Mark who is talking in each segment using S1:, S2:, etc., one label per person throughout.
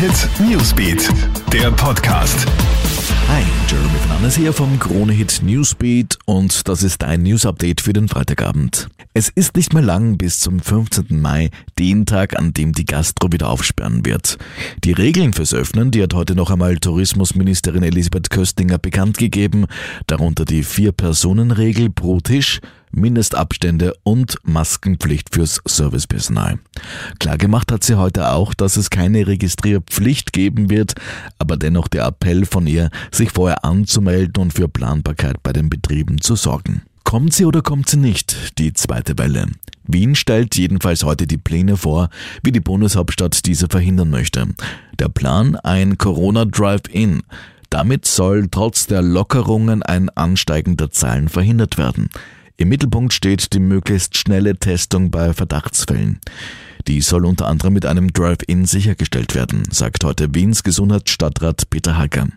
S1: Hit Newsbeat, der Podcast.
S2: Hi, Jeremy Fernandes hier vom Krone Hit Newsbeat und das ist ein News Update für den Freitagabend. Es ist nicht mehr lang bis zum 15. Mai, den Tag, an dem die Gastro wieder aufsperren wird. Die Regeln fürs Öffnen, die hat heute noch einmal Tourismusministerin Elisabeth Köstinger bekannt gegeben, darunter die Vier-Personen-Regel pro Tisch, Mindestabstände und Maskenpflicht fürs Servicepersonal. Klargemacht hat sie heute auch, dass es keine Registrierpflicht geben wird, aber dennoch der Appell von ihr, sich vorher anzumelden und für Planbarkeit bei den Betrieben zu sorgen. Kommt sie oder kommt sie nicht, die zweite Welle? Wien stellt jedenfalls heute die Pläne vor, wie die Bundeshauptstadt diese verhindern möchte. Der Plan ein Corona Drive-In. Damit soll trotz der Lockerungen ein Ansteigen der Zahlen verhindert werden. Im Mittelpunkt steht die möglichst schnelle Testung bei Verdachtsfällen. Die soll unter anderem mit einem Drive-In sichergestellt werden, sagt heute Wiens Gesundheitsstadtrat Peter Hacker.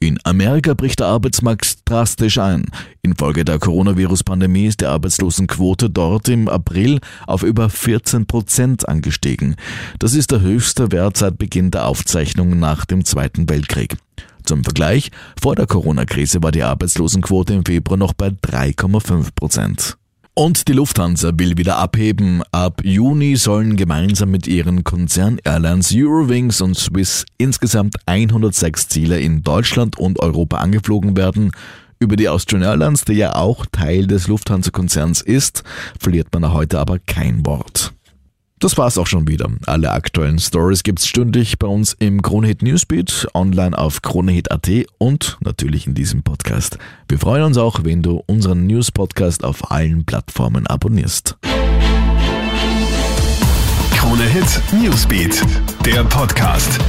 S2: In Amerika bricht der Arbeitsmarkt drastisch ein. Infolge der Coronavirus-Pandemie ist die Arbeitslosenquote dort im April auf über 14 Prozent angestiegen. Das ist der höchste Wert seit Beginn der Aufzeichnung nach dem Zweiten Weltkrieg. Zum Vergleich, vor der Corona-Krise war die Arbeitslosenquote im Februar noch bei 3,5 Prozent. Und die Lufthansa will wieder abheben. Ab Juni sollen gemeinsam mit ihren Konzern-Airlines Eurowings und Swiss insgesamt 106 Ziele in Deutschland und Europa angeflogen werden. Über die Austrian Airlines, die ja auch Teil des Lufthansa-Konzerns ist, verliert man heute aber kein Wort. Das war's auch schon wieder. Alle aktuellen Stories gibt's stündlich bei uns im Kronehit Newsbeat, online auf kronehit.at und natürlich in diesem Podcast. Wir freuen uns auch, wenn du unseren News Podcast auf allen Plattformen abonnierst.
S1: Kronehit Newsbeat, der Podcast.